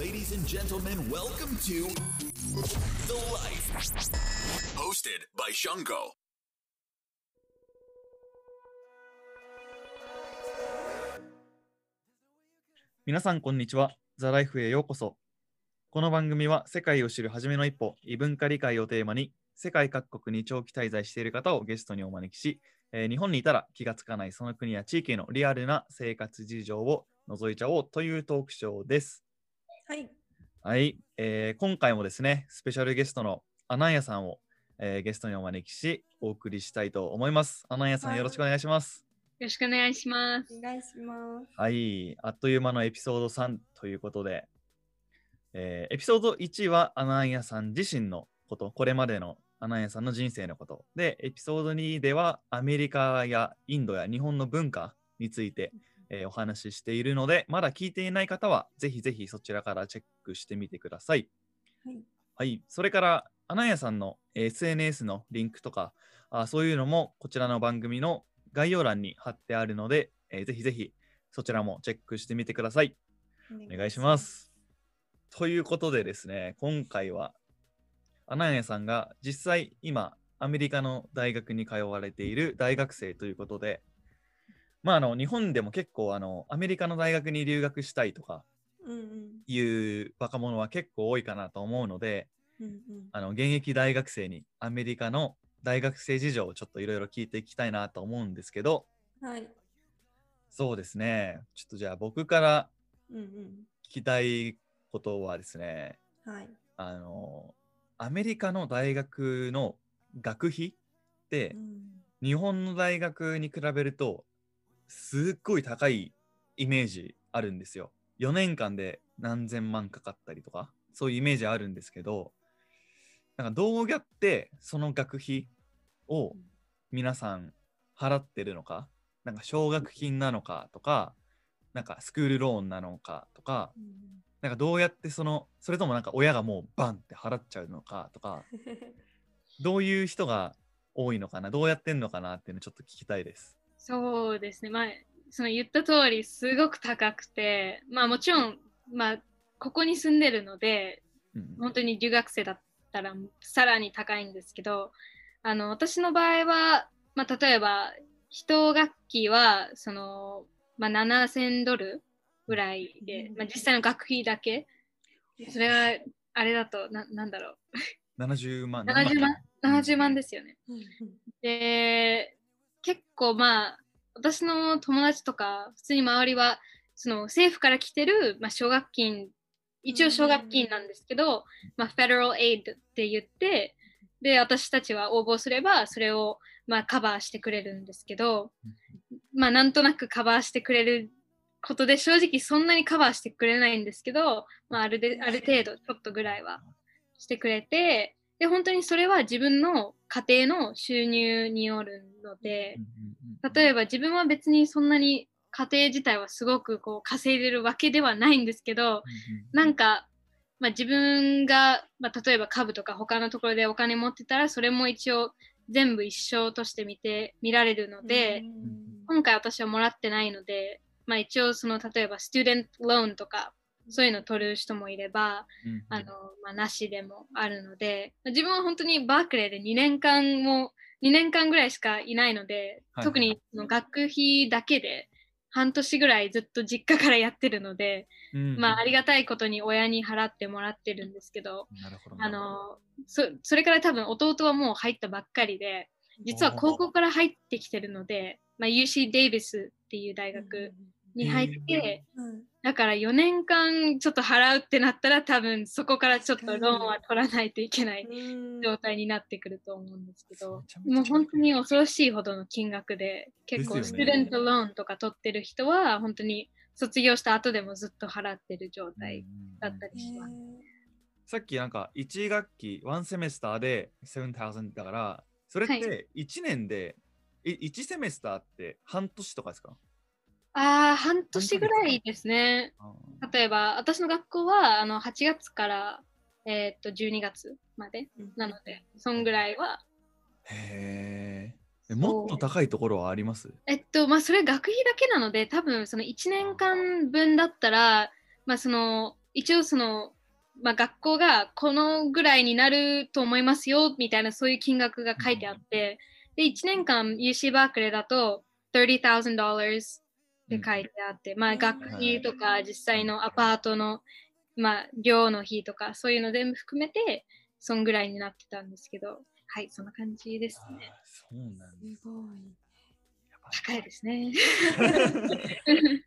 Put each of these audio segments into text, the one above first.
Ladies and gentlemen, welcome to The Life. Hosted by Shungo. 皆さんこんにちは。ザ・ライフへようこそ。この番組は世界を知る初めの一歩、異文化理解をテーマに、世界各国に長期滞在している方をゲストにお招きし、えー日本にいたら気がつかないその国や地域のリアルな生活事情を覗いちゃおうというトークショーです。はい。はい、えー今回もですね、スペシャルゲストのアナンヤさんを、えーゲストにお招きし、お送りしたいと思います。アナンヤさん、はいよろしくお願いします。よろしくお願いします。お願いします。はい、あっという間のエピソード3ということで、えーエピソード1はアナンヤさん自身のこと、これまでのアナンヤさんの人生のこと。で、エピソード2ではアメリカやインドや日本の文化について、えーお話ししているので、まだ聞いていない方は、ぜひぜひそちらからチェックしてみてください。はい。はい、それから、アナンヤさんのえー SNS のリンクとかあ、そういうのもこちらの番組の概要欄に貼ってあるので、えーぜひぜひそちらもチェックしてみてください。お願いしま。す。ということでですね、今回は、アナンヤさんが実際今、アメリカの大学に通われている大学生ということで、まあ、あの日本でも結構あのアメリカの大学に留学したいとか。いう若者は結構多いかなと思うので、うんうん。あの現役大学生にアメリカの大学生事情をちょっといろいろ聞いていきたいなと思うんですけど、はい。そうですね、ちょっとじゃあ僕から。聞きたいことはですね、はい。あの、アメリカの大学の学費ってうん日本の大学に比べるとすっごい高いイメージあるんですよ。4年間で何千万かかったりとか、そういうイメージあるんですけど、なんかどうやってその学費を皆さん払ってるのか、なんか奨学金なのかとか、なんかスクールローンなのかとか、うんなんかどうやってその、それともなんか親がもうバンって払っちゃうのかとか、どういう人が多いのかな、どうやってんのかなっていうのちょっと聞きたいです。そうですね。まあ、その言った通り、すごく高くて、まあもちろん、まあ、ここに住んでるので、うん本当に留学生だったらさらに高いんですけど、あの、私の場合は、まあ例えば、一学期は、その、まあ7000ドルぐらいで、うんまあ実際の学費だけ、それは、あれだと、ななんだろう、70万。70万 ?70 万ですよね。で結構まあ私の友達とか普通に周りはその政府から来てる、まあ、奨学金一応奨学金なんですけど、まあ、Federal Aid って言ってで私たちは応募すればそれをまあカバーしてくれるんですけどまあなんとなくカバーしてくれることで正直そんなにカバーしてくれないんですけど、まあ、あるである程度ちょっとぐらいはしてくれてで本当にそれは自分の家庭の収入によるので例えば自分は別にそんなに家庭自体はすごくこう稼いでるわけではないんですけどなんか、まあ、自分が、まあ、例えば株とか他のところでお金持ってたらそれも一応全部一緒として見て見られるので、今回私はもらってないので、まあ、一応その例えばスチューデントローンとかそういうの取る人もいれば、あのまあ、なしでもあるので自分は本当にバークレーで2年間も2年間ぐらいしかいないので、はい特にその学費だけで半年ぐらいずっと実家からやってるので、まあ、ありがたいことに親に払ってもらってるんですけど、なるほどあのそそれから多分弟はもう入ったばっかりで実は高校から入ってきてるので、まあ、UC デイビスっていう大学に入って、うんだから4年間ちょっと払うってなったら多分そこからちょっとローンは取らないといけないうん。状態になってくると思うんですけどめちゃめちゃもう本当に恐ろしいほどの金額で結構スチューデントローンとか取ってる人は本当に卒業した後でもずっと払ってる状態だったりします。さっきなんか1学期、1セメスターで7000だから、それっはい。て1年で、い1セメスターって半年とかですか？ああ半年ぐらい。ですね。あ例えば私の学校はあの8月から、えーっと12月までなのでそんぐらいは。ー。へえ。もっと高いところはあります？えっとまあそれ学費だけなので多分その1年間分だったらまあその一応その、まあ、学校がこのぐらいになると思いますよみたいなそういう金額が書いてあって、で1年間 UC バークレーだと $30,000 って書いてあって、まあうん。学費とか実際のアパートの、まあ、寮の費とかそういうの全部含めてそんぐらいになってたんですけどはいそんな感じですあーねそうなんですごい。高いですね。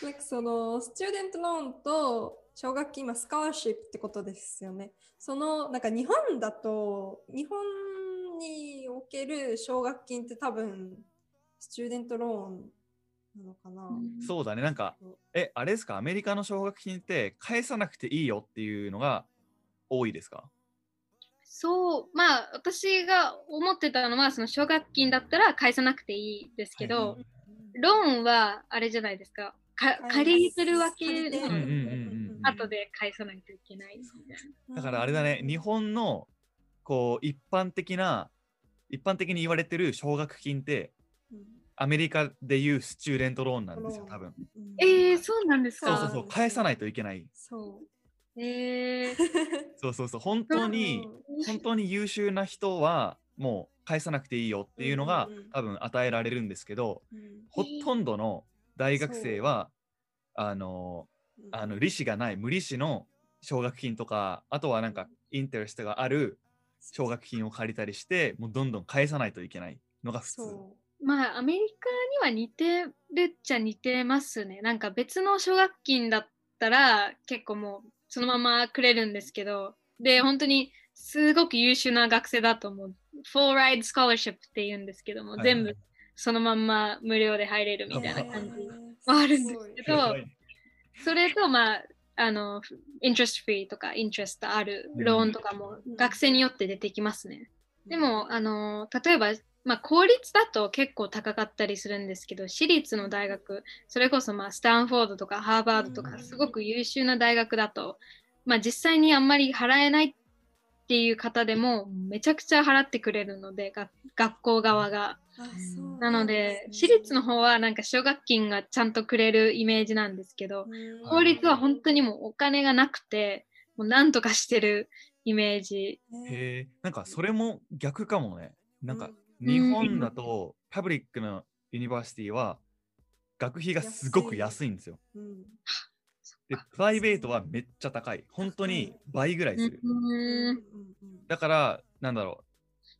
なんかそのスチューデントローンと奨学金、まあ、スカラシップってことですよね。そのなんか日本だと日本における奨学金って多分スチューデントローンなのかな。そうだね、なんか、え、あれですか、アメリカの奨学金って返さなくていいよっていうのが多いですか？そう、まあ、私が思ってたのは、その奨学金だったら返さなくていいですけど、はいローンはあれじゃないですか。か借りてるわけ借りてる。うんうんうんうん後で返さないといけないみたいな。だからあれだね、日本のこう一般的な、一般的に言われてる奨学金って、うんアメリカでいうスチューデントローンなんですよ、多分。うん。えー、そうなんですか？そうそうそう、返さないといけない。そえー、う。そうそうそう、本当に、本当に優秀な人はもう返さなくていいよっていうのが多分与えられるんですけど、うん。ほとんどの大学生は、あの、あの利子がない無利子の奨学金とかあとはなんかインテレストがある奨学金を借りたりしてもうどんどん返さないといけないのが普通。そまあ、アメリカには似てるっちゃ似てますね。なんか別の奨学金だったら結構もうそのままくれるんですけど、で、本当にすごく優秀な学生だと思う。Full Ride Scholarship って言うんですけども、はい全部そのまんま無料で入れるみたいな感じ。じあるんですけどはいそれと、まあ、あの、イントレストフリーとか、イントレストあるローンとかもうん学生によって出てきますね。でも、あの、例えば、まあ、公立だと結構高かったりするんですけど、私立の大学、それこそ、まあ、スタンフォードとかハーバードとか、うん。すごく優秀な大学だと、まあ、実際にあんまり払えないっていう方でも、めちゃくちゃ払ってくれるので、が学校側が。なので、私立の方はなんか奨学金がちゃんとくれるイメージなんですけど、公立は本当にもうお金がなくて、もうなんとかしてるイメージ。へえなんかそれも逆かもね。なんかうん日本だと public の university は学費がすごく安いんですよ。うんで、プライベートはめっちゃ高い。本当に倍ぐらいする。うんだから、なんだろう、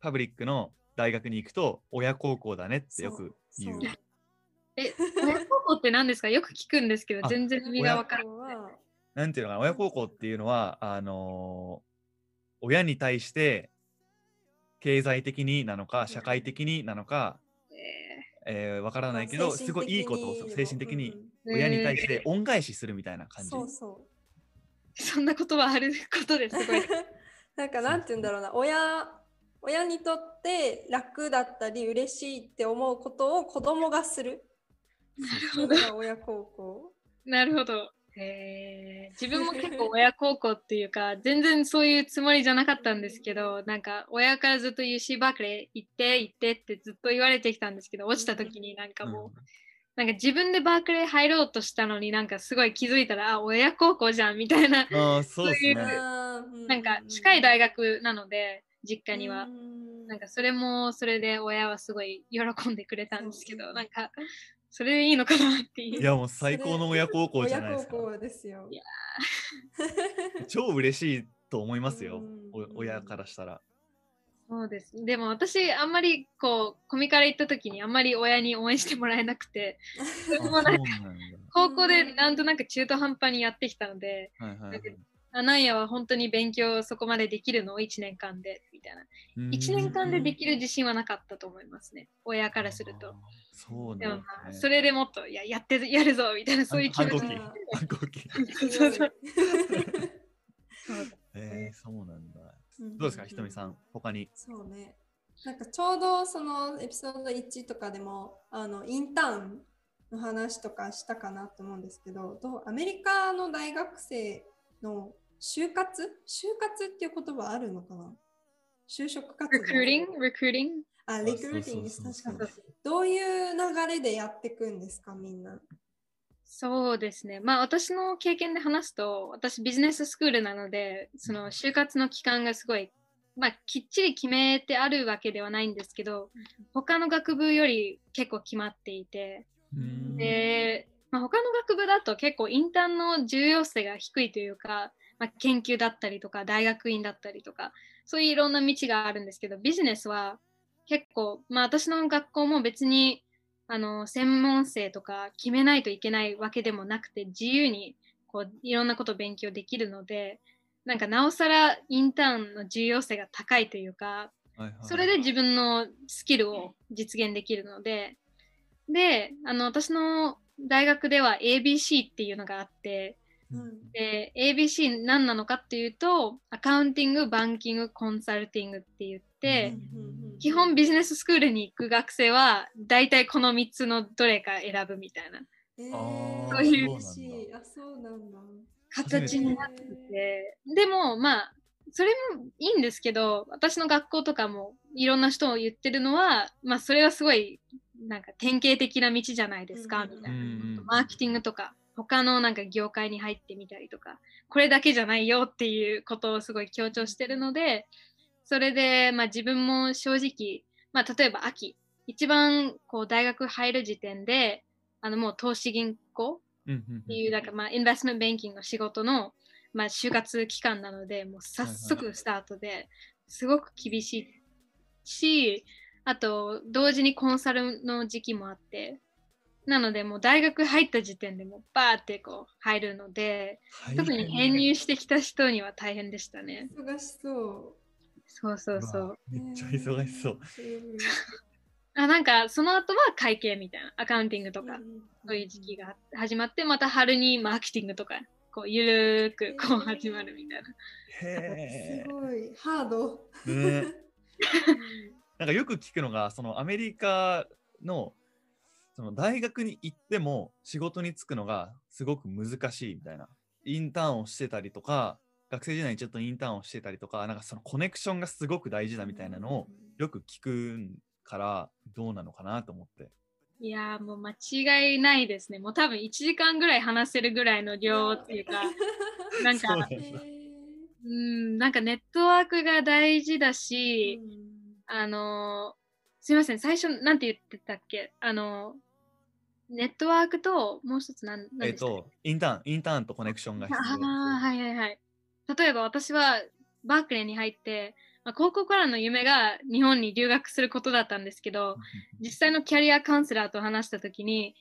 パブリックの大学に行くと親孝行だねってよく言う。そうえ、親孝行って何ですか？よく聞くんですけど、あ全然意味がわから親ない。なんていうのかな、親孝行っていうのは、あのー親に対して経済的になのか、社会的になのか、ええーわからないけど、すごいいいことを精神的にうん親に対して恩返しするみたいな感じ。そうそーそんなことはあることですごい。う。なんかなんて言うんだろうな、親親にとって楽だったり嬉しいって思うことを子供がする。なるそほど 親孝行。なるほど。えー。自分も結構親孝行っていうか、全然そういうつもりじゃなかったんですけど、なんか親からずっと UC バークレー行って行ってってずっと言われてきたんですけど、落ちた時になんかもう、なんか自分でバークレー入ろうとしたのになんかすごい気づいたら、あ、親孝行じゃんみたいな、ああ、そうですね。ななんか近い大学なので、実家には。ななんかそれもそれで親はすごい喜んでくれたんですけど、なんかそれでいいのかなっていう。いや、もう最高の親孝行じゃないですか。親孝行ですよ。いや 超嬉しいと思いますようん、お親からしたら。そうです。でも私、あんまりこう、コミから行った時にあんまり親に応援してもらえなくて。高校でなんとなく中途半端にやってきたので、はいはいはいアナイヤは本当に勉強そこまでできるの ?1 年間で、みたいな。1年間でできる自信はなかったと思いますね。親からすると。そうね。まあそれでもっと、いや、やってるやるぞみたいな、そういう気持ち反抗期。うん反抗期。そうそう えー、そうなんだ。どどうですか、ひとみさん、他に？そうね。なんかちょうどそのエピソード1とかでもあのインターンの話とかしたかなと思うんですけど、どうアメリカの大学生の就活？就活っていう言葉あるのかな？就職活動。recruiting? recruiting? あ、リクルーティングです。そうそうそう確かに。どういう流れでやっていくんですか、みんな？そうですね。まあ私の経験で話すと、私ビジネススクールなので、その就活の期間がすごい、まあきっちり決めてあるわけではないんですけど、他の学部より結構決まっていて、うんで、まあ、他の学部だと結構インターンの重要性が低いというか、まあ、研究だったりとか大学院だったりとかそういういろんな道があるんですけどビジネスは結構、まあ、私の学校も別にあの専門性とか決めないといけないわけでもなくて自由にこういろんなことを勉強できるのでなんかなおさらインターンの重要性が高いというかはいはいそれで自分のスキルを実現できるので、で、あの、私の大学では ABC っていうのがあって、うん。で、ABC 何なのかっていうと、アカウンティング、バンキング、コンサルティングって言って、基本ビジネススクールに行く学生は、大体この3つのどれか選ぶみたいな。えあー、そういう嬉しい。あ、そうなんだ。形になってて、でもまあ、それもいいんですけど、私の学校とかもいろんな人を言ってるのは、まあそれはすごいなんか典型的な道じゃないですか、うんみたいな。うんマーケティングとか、他のなんか業界に入ってみたりとか、これだけじゃないよっていうことをすごい強調してるので、それでまあ自分も正直、まあ例えば秋、一番こう大学入る時点で、あのもう投資銀行っていう、なんかまあ、インベストメントベンキングの仕事の、まあ、就活期間なので、もう早速スタートで、すごく厳しいし、あと、同時にコンサルの時期もあって、なので、もう大学入った時点でもうバーってこう入るので、特に編入してきた人には大変でしたね。忙しそう。そうそうそうわ。めっちゃ忙しそう。あなんか、その後は会計みたいな、アカウンティングとか、んそういう時期が始まって、また春にマーケティングとか、こうゆるーくこう始まるみたいな。へすごい、ハード。え。ね、なんかよく聞くのが、そのアメリカのその大学に行っても仕事に就くのがすごく難しいみたいな。インターンをしてたりとか、学生時代にちょっとインターンをしてたりとか、なんかそのコネクションがすごく大事だみたいなのをよく聞くから、どうなのかなと思って。いやーもう間違いないですね。もう多分1時間ぐらい話せるぐらいの量っていうか、なんかそうなんなんかネットワークが大事だし、うんあのーすいません、最初なんて言ってたっけ？あのーネットワークともう一つなんなんえっでしたっけ？と、インターン、インターンとコネクションが必要ああ、はいはいはい。例えば私はバークレーに入って、まあ、高校からの夢が日本に留学することだったんですけど、実際のキャリアカウンセラーと話したときに、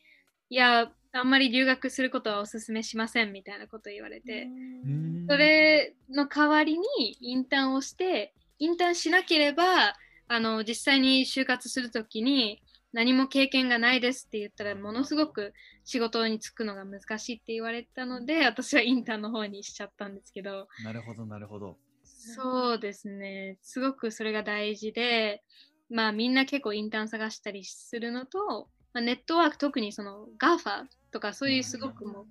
いや、あんまり留学することはお勧めしませんみたいなことを言われて、うん。それの代わりにインターンをして、インターンしなければ、あの実際に就活するときに何も経験がないですって言ったら、ものすごく仕事に就くのが難しいって言われたので、私はインターンの方にしちゃったんですけど、なるほど、なるほど。そうですね、すごくそれが大事で、まあみんな結構インターン探したりするのと、まあ、ネットワーク、特にその GAFA とかそういうすごくもう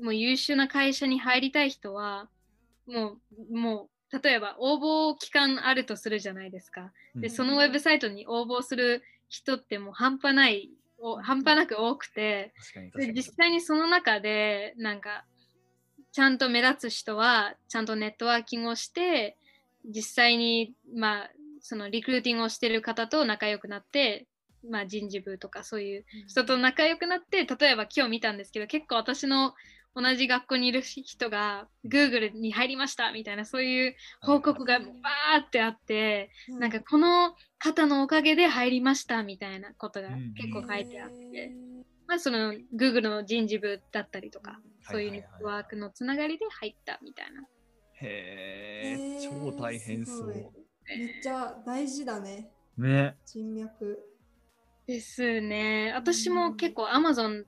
もう優秀な会社に入りたい人は、もう、もう、例えば応募期間あるとするじゃないですか。で、うん。そのウェブサイトに応募する人ってもう半端ない、お半端なく多くて、実際にその中でなんかちゃんと目立つ人はちゃんとネットワーキングをして実際にまあそのリクルーティングをしてる方と仲良くなって、まあ、人事部とかそういう人と仲良くなって例えば今日見たんですけど結構私の同じ学校にいる人が Google に入りましたみたいなそういう報告がバーってあってなんかこの方のおかげで入りましたみたいなことが結構書いてあって。まあ、その Google の人事部だったりとか、そういうネットワークのつながりで入ったみたいな。へえ、超大変そう。めっちゃ大事だね、ね。人脈。ですね。私も結構 Amazon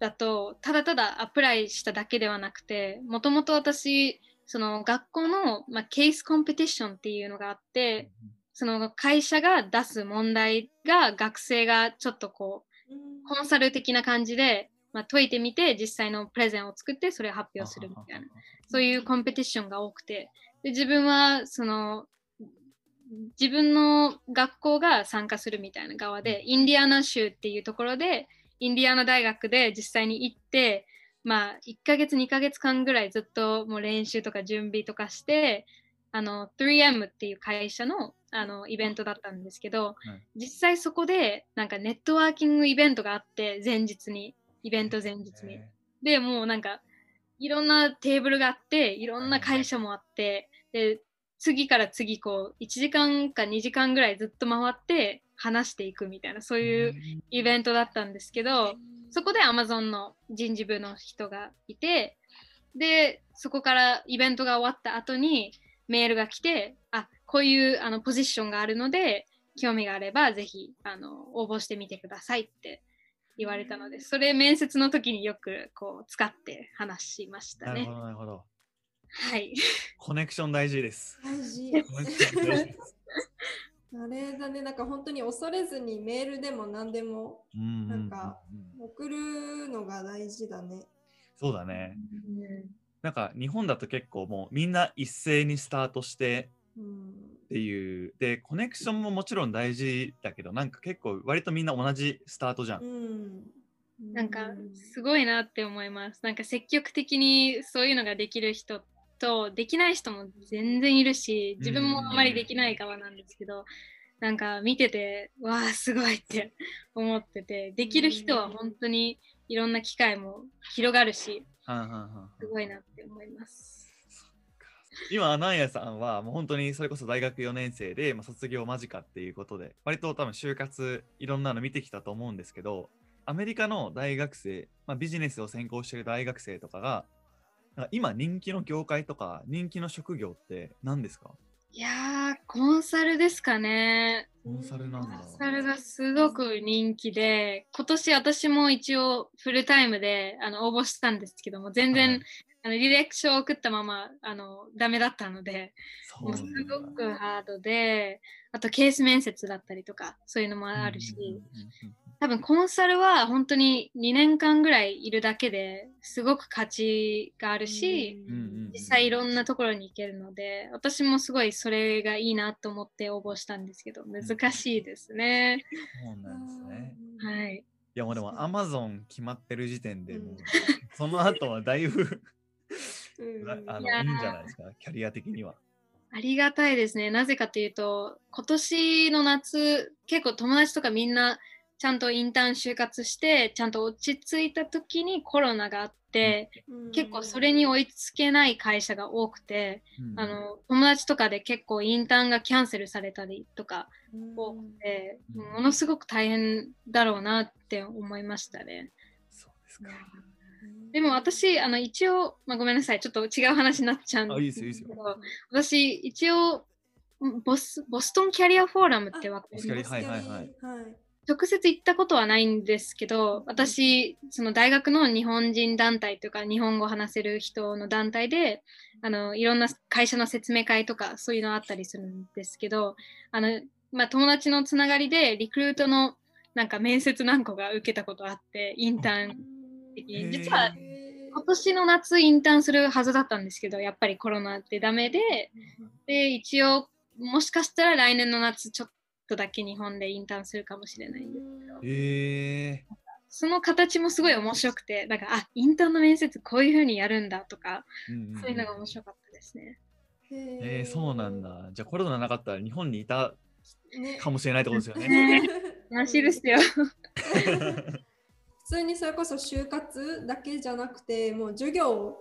だと、ただただアプライしただけではなくて、もともと私、その学校の、まあ、ケースコンペティションっていうのがあって、その会社が出す問題が学生がちょっとこう、コンサル的な感じで、まあ、解いてみて実際のプレゼンを作ってそれを発表するみたいな。そういうコンペティションが多くて、で自分はその自分の学校が参加するみたいな側で、インディアナ州っていうところで、インディアナ大学で実際に行って、まあ1ヶ月2ヶ月間ぐらいずっともう練習とか準備とかしてあの 3M っていう会社のあのイベントだったんですけど、実際そこでなんかネットワーキングイベントがあって前日にイベント前日に。でもうなんかいろんなテーブルがあっていろんな会社もあってで次から次こう1時間か2時間ぐらいずっと回って話していくみたいなそういうイベントだったんですけどそこで Amazon の人事部の人がいてでそこからイベントが終わった後にメールが来てあこういうあのポジションがあるので興味があればぜひあの応募してみてくださいって言われたのでそれ面接の時によくこう使って話しましたね。なるほど、なるほど。はい。コネクション大事です。大事。コネクション大事です。あれだね、なんか本当に恐れずにメールでも何でもうんうんうんなんか送るのが大事だね。そうだね。なんか日本だと結構もうみんな一斉にスタートしてうんっていうでコネクションももちろん大事だけどなんか結構割とみんな同じスタートじゃん。うんなんかすごいなって思います。なんか積極的にそういうのができる人とできない人も全然いるし自分もあまりできない側なんですけど、なんか見ててわあすごいって思っててできる人は本当にいろんな機会も広がるしすごいなって思います。今、アナンヤさんはもう本当にそれこそ大学4年生で、まあ、卒業間近っていうことで、割と多分就活いろんなの見てきたと思うんですけど、アメリカの大学生、まあ、ビジネスを専攻している大学生とかが、なんか今人気の業界とか人気の職業って何ですか？いやーコンサルですかね。コンサルなんだ。コンサルがすごく人気で今年私も一応フルタイムであの応募したんですけども全然、はいあの履歴書を送ったままあのダメだったのでもうすごくハードであとケース面接だったりとかそういうのもあるし、多分コンサルは本当に2年間ぐらいいるだけですごく価値があるし、うんうん実際いろんなところに行けるので私もすごいそれがいいなと思って応募したんですけど難しいですね。そうなんですね。はい。いやもうでもそう Amazon 決まってる時点でその後はだいぶうんなあのいいんじゃないですか、キャリア的には。ありがたいですね。なぜかというと、今年の夏、結構友達とかみんなちゃんとインターン就活して、ちゃんと落ち着いた時にコロナがあって、結構それに追いつけない会社が多くて、うん。あの友達とかで結構インターンがキャンセルされたりとかうん。多くて、うん。ものすごく大変だろうなって思いましたね。そうですか。でも私、あの一応、まあ、ごめんなさい、ちょっと違う話になっちゃうんあいいですよいいですよ。けど、私、一応ボス、ボストンキャリアフォーラムってわかります？ボスキャリはいはいはい。はい。直接行ったことはないんですけど、私、その大学の日本人団体というか、日本語を話せる人の団体で、あのいろんな会社の説明会とか、そういうのあったりするんですけど、あのまあ、友達のつながりで、リクルートのなんか面接何個か受けたことあって、インターン。的に。実は今年の夏インターンするはずだったんですけど、やっぱりコロナでダメで、で、一応、もしかしたら来年の夏ちょっとだけ日本でインターンするかもしれないんですけど、えその形もすごい面白くて、なんか、あ、インターンの面接こういう風にやるんだとか、ーうんうんそういうのが面白かったですね。えー、そうなんだ。じゃあコロナなかったら日本にいたねかもしれないってことですよね。らしいですよ。普通にそれこそ就活だけじゃなくて、もう授業、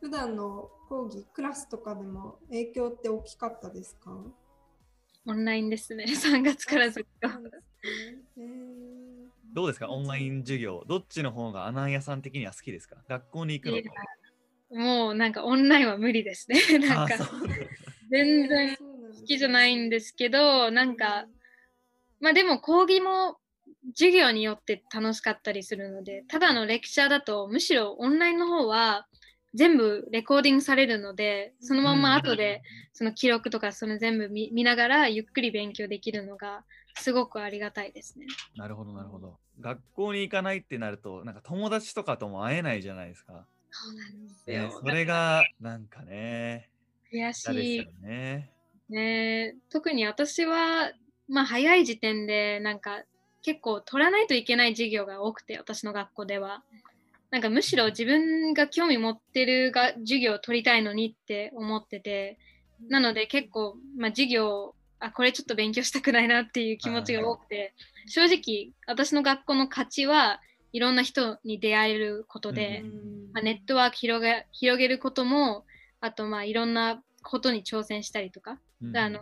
普段の講義、クラスとかでも影響って大きかったですか？オンラインですね。3月からずっと。どうですか？オンライン授業。どっちの方がアナンヤさん的には好きですか？学校に行くのと。もうなんかオンラインは無理ですね。なんか全然好きじゃないんですけど、なんか、まあでも講義も授業によって楽しかったりするので、ただのレクチャーだと、むしろオンラインの方は全部レコーディングされるので、そのまんま後でその記録とかその全部見見ながらゆっくり勉強できるのがすごくありがたいですね。なるほど、なるほど。学校に行かないってなると、なんか友達とかとも会えないじゃないですか。そうなんですねよ。それが、なんかね、悔しいよね。ね。特に私は、まあ早い時点でなんか結構取らないといけない授業が多くて、私の学校では。なんかむしろ自分が興味持ってるが授業を取りたいのにって思ってて、なので結構、まあ、授業、あ、これちょっと勉強したくないなっていう気持ちが多くて、正直私の学校の価値はいろんな人に出会えることで、うんまあ、ネットワーク広げ広げることも、あとまあいろんなことに挑戦したりとか、うんあの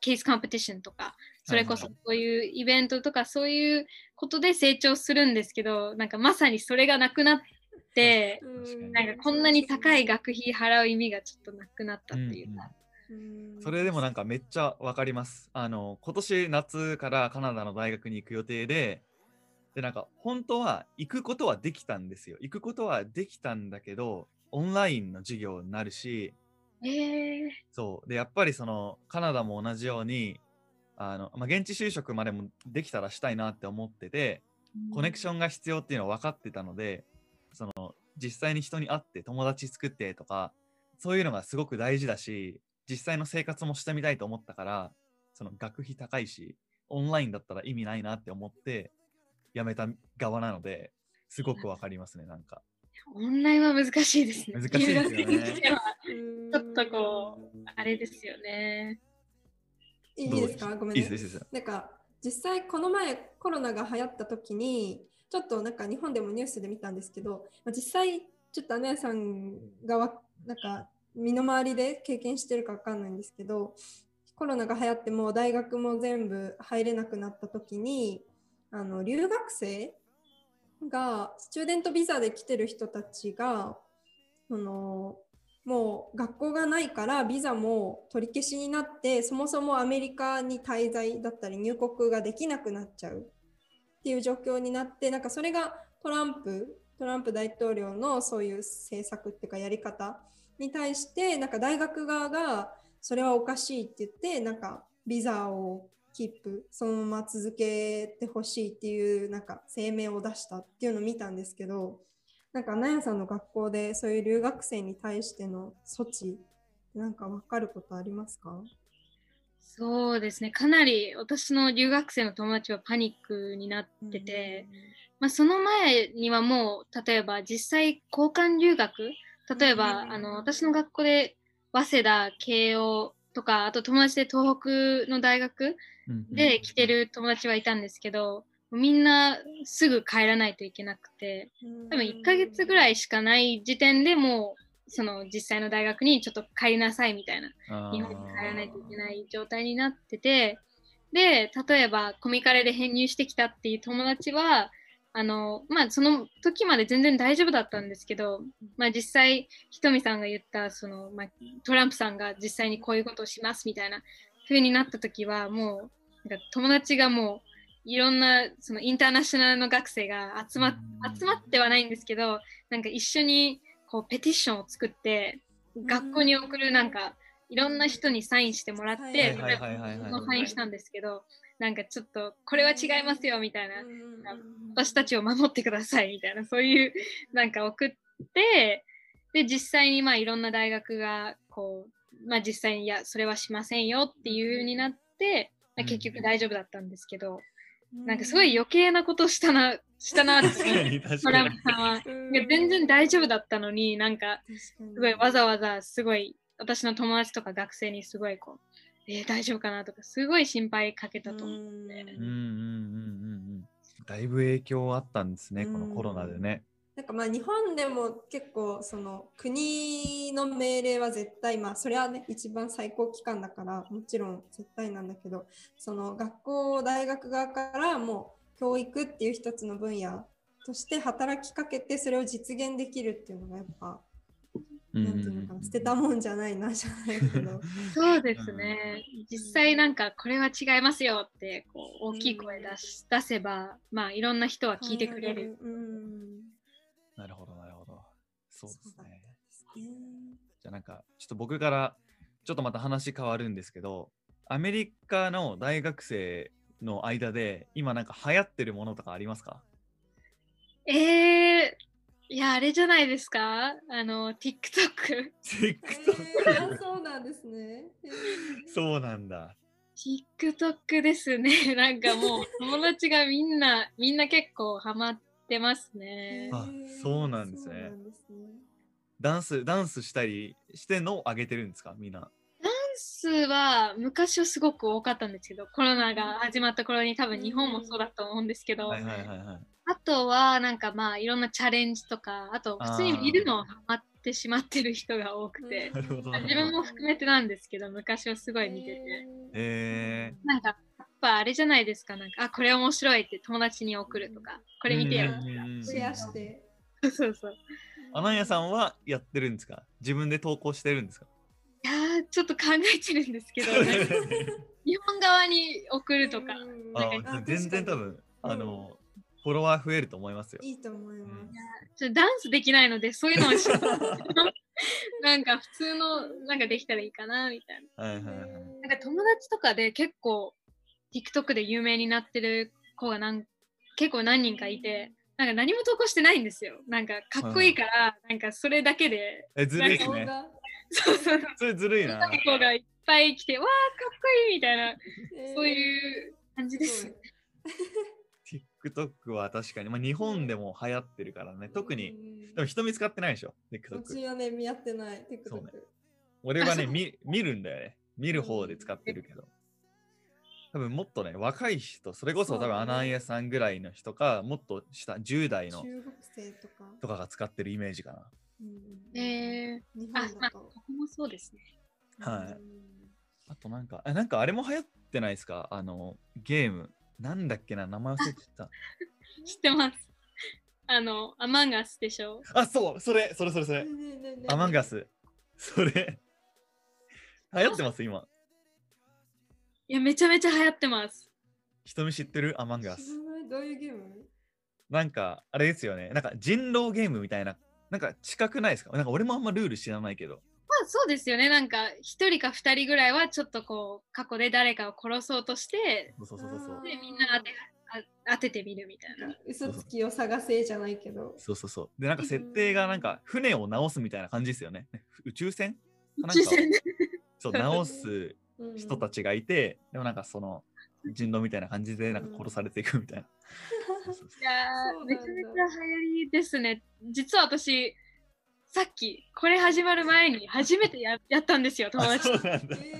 ケースコンペティションとか、それこそそういうイベントとかそういうことで成長するんですけど、なんかまさにそれがなくなって、なんかこんなに高い学費払う意味がちょっとなくなったっていうか。うんそれでもなんかめっちゃわかります。あの、今年夏からカナダの大学に行く予定で、で、なんか本当は行くことはできたんですよ。行くことはできたんだけど、オンラインの授業になるし、えー、そう。で、やっぱりそのカナダも同じように、あの、まあ、現地就職までもできたらしたいなって思ってて、コネクションが必要っていうのは分かってたので、その実際に人に会って友達作ってとか、そういうのがすごく大事だし、実際の生活もしてみたいと思ったから、その学費高いし、オンラインだったら意味ないなって思って、辞めた側なので、すごくわかりますね、なんか。オンラインは難しいですね。難しいですよねちょっとこう、あれですよね。いいですか？ごめんね。いいです。なんか実際この前コロナが流行った時にちょっとなんか日本でもニュースで見たんですけど、まあ、実際ちょっとアナヤさんがわなんか身の回りで経験してるかわかんないんですけどコロナが流行ってもう大学も全部入れなくなった時にあの留学生がスチューデントビザで来てる人たちがそのもう学校がないからビザも取り消しになってそもそもアメリカに滞在だったり入国ができなくなっちゃう。っていう状況になってなんかそれがトランプトランプ大統領のそういう政策っていうかやり方に対してなんか大学側がそれはおかしいって言ってなんかビザをキープそのまま続けてほしいっていうなんか声明を出したっていうのを見たんですけどなんか、なやさんの学校でそういう留学生に対しての措置、なんか分かることありますか？そうですね。かなり私の留学生の友達はパニックになってて、まあ、その前にはもう、例えば実際交換留学、例えば、うんあの私の学校で早稲田、慶応とか、あと友達で東北の大学うん。で来てる友達はいたんですけど、みんなすぐ帰らないといけなくて、多分1ヶ月ぐらいしかない時点でもう、その実際の大学にちょっと帰りなさいみたいな日本に帰らないといけない状態になってて、で、例えばコミカレで編入してきたっていう友達は、あの、まあ、その時まで全然大丈夫だったんですけど、まあ、実際、ひとみさんが言った、その、まあ、トランプさんが実際にこういうことをしますみたいな風になった時は、もう、なんか友達がもう、いろんな、そのインターナショナルの学生が集ま集まってはないんですけど、なんか一緒にこうペティションを作って、学校に送るなんか、いろんな人にサインしてもらって、サインしたんですけど、なんかちょっとこれは違いますよみたいな、私たちを守ってくださいみたいな、そういうなんか送って、で、実際にまあいろんな大学がこう、まあ実際にいや、それはしませんよっていう風になって、まあ結局大丈夫だったんですけど、なんかすごい余計なことしたな、したなってラさんは。全然大丈夫だったのになんかすすごいわざわざすごい私の友達とか学生にすごいこう、えー大丈夫かなとかすごい心配かけたと思う。うんうんうんうんうん。だいぶ影響あったんですね、このコロナでね。なんかまあ日本でも結構その国の命令は絶対まあそれはね一番最高機関だからもちろん絶対なんだけどその学校大学側からもう教育っていう一つの分野として働きかけてそれを実現できるっていうのがやっぱていうのかな捨てたもんじゃないなじゃないけど そうですね。実際なんかこれは違いますよってこう大きい声出し出せばまあいろんな人は聞いてくれる。うんなるほど、なるほど。そうですね。ですねじゃあなんか、ちょっと僕から、ちょっとまた話変わるんですけど、アメリカの大学生の間で、今なんか流行ってるものとかありますか？えー、いやあれじゃないですか？あの TikTok。?TikTok。えーあそうなんですね。えーそうなんだ。TikTok ですね。なんかもう友達がみんな、みんな結構ハマっってますね。あそうなんですね。すね。ダンス、ダンスしたりしてのを上げてるんですか？みんな。ダンスは昔はすごく多かったんですけど、コロナが始まった頃に多分日本もそうだと思うんですけど、はいはいはいはい。あとはなんかまあいろんなチャレンジとか、あと普通に見るのをハマってしまってる人が多くて、なるほどなる自分も含めてなんですけど、昔はすごい見てて、えなんかぱあれじゃないですか、なんか、あ、これ面白いって友達に送るとか、これ見てよ。ー。シェアして。そうそう。アナンヤさんはやってるんですか？自分で投稿してるんですか？いやーちょっと考えてるんですけど、日本側に送るとか、うんなんあ全然多分、あの、フォロワー増えると思いますよ。いいと思います。ちょっとダンスできないので、そういうのをし なんか普通のなんかできたらいいかなみたいな。はいはいはい。なんか友達とかで結構 TikTok で有名になってる子がなん結構何人かいて、なんか何も投稿してないんですよ。なんかかっこいいから、なんかそれだけで、え、ずるいですね。そうそうそれずるいな。子がいっぱい来て、わーかっこいいみたいな、えーそういう感じです。TikTok は確かに、まあ、日本でも流行ってるからね。特に、うんでも人見つかってないでしょ、う TikTok。ちはね、見合ってない。そうね TikTok。俺はね見、見るんだよね。見る方で使ってるけど。多分もっとね、若い人、それこそ多分アナウンヤさんぐらいの人か、もっと下、10代の中国生とか。とかが使ってるイメージかな。うんえー、日あ、まあ、本だとこ。こもそうですね。はいうんあとなんか、あなんかあれも流行ってないですか？あの、ゲーム。なんだっけな、名前忘れてた。知ってます。あの、アマンガスでしょ？あ、そう、それ、それそれそれ。アマンガス。それ。流行ってます、今。いや、めちゃめちゃ流行ってます。人見知ってる？アマンガスどういうゲーム？なんか、あれですよね。なんか人狼ゲームみたいな。なんか近くないですか？なんか俺もあんまルール知らないけど。まあそうですよね。なんか、一人か二人ぐらいはちょっとこう、過去で誰かを殺そうとして、そうそうそうそう。で、みんな当てあ当ててみるみたいな。嘘つきを探せじゃないけど。そうそうそう。で、なんか設定がなんか船を直すみたいな感じですよね。宇宙船？かなんか宇宙船でそう、直すうん人たちがいて、でもなんかその人狼みたいな感じでなんか殺されていくみたいな。そういやめちゃめちゃ流行りですね。実は私、さっき、これ始まる前に初めてや やったんですよ、友あ達と。そうなんだ。え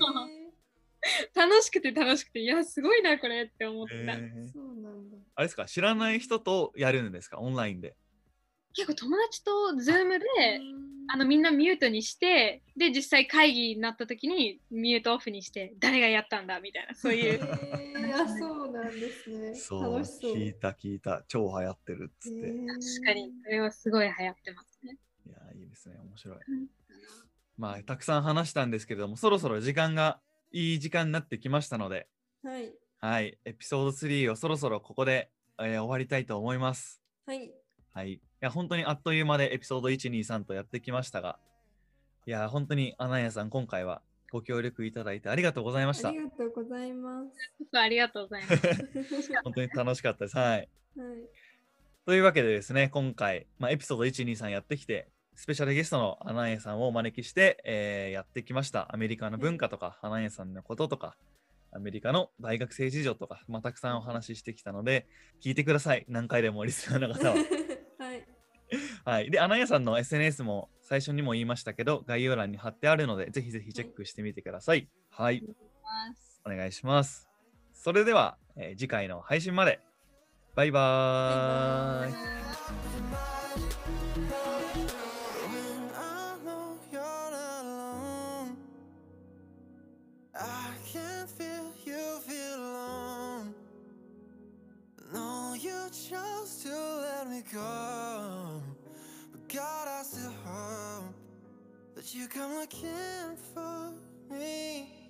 楽しくて楽しくて、いや、すごいな、これって思った。えーーそうなんだ。あれですか知らない人とやるんですかオンラインで？結構友達とズームで、あのみんなミュートにして、で、実際会議になった時にミュートオフにして、誰がやったんだみたいな、そうえいう。ー、あ、そうなんですね。そう、楽しそう。聞いた聞いた。超流行ってるっつって。いえー確かに、それはすごい流行ってますね。や、いいですね。面白い。うんまあ、たくさん話したんですけれども、そろそろ時間がいい時間になってきましたので、はい。はい、エピソード3をそろそろここで、えー終わりたいと思います。はい。はい。いや、本当にあっという間でエピソード1、2、3とやってきましたが、いや、本当にアナヤさん、今回はご協力いただいてありがとうございましたあり。がとうございます。ありがとうございます。本当に楽しかったです。はい。はい。というわけでですね、今回、まあ、エピソード1、2、3やってきて、スペシャルゲストのアナエさんをお招きして、えーやってきました。アメリカの文化とか、アナエさんのこととか、アメリカの大学生事情とか、まあ、たくさんお話ししてきたので、聞いてください。何回でもリスナーの方は。はい。で、アナヤさんの SNS も最初にも言いましたけど、概要欄に貼ってあるので、ぜひぜひチェックしてみてください。はい。お願いします。それでは、えー次回の配信まで。バイバーイ。I can feel you feel alone. No, you chose to let me go, God, I still hope that you come looking for me.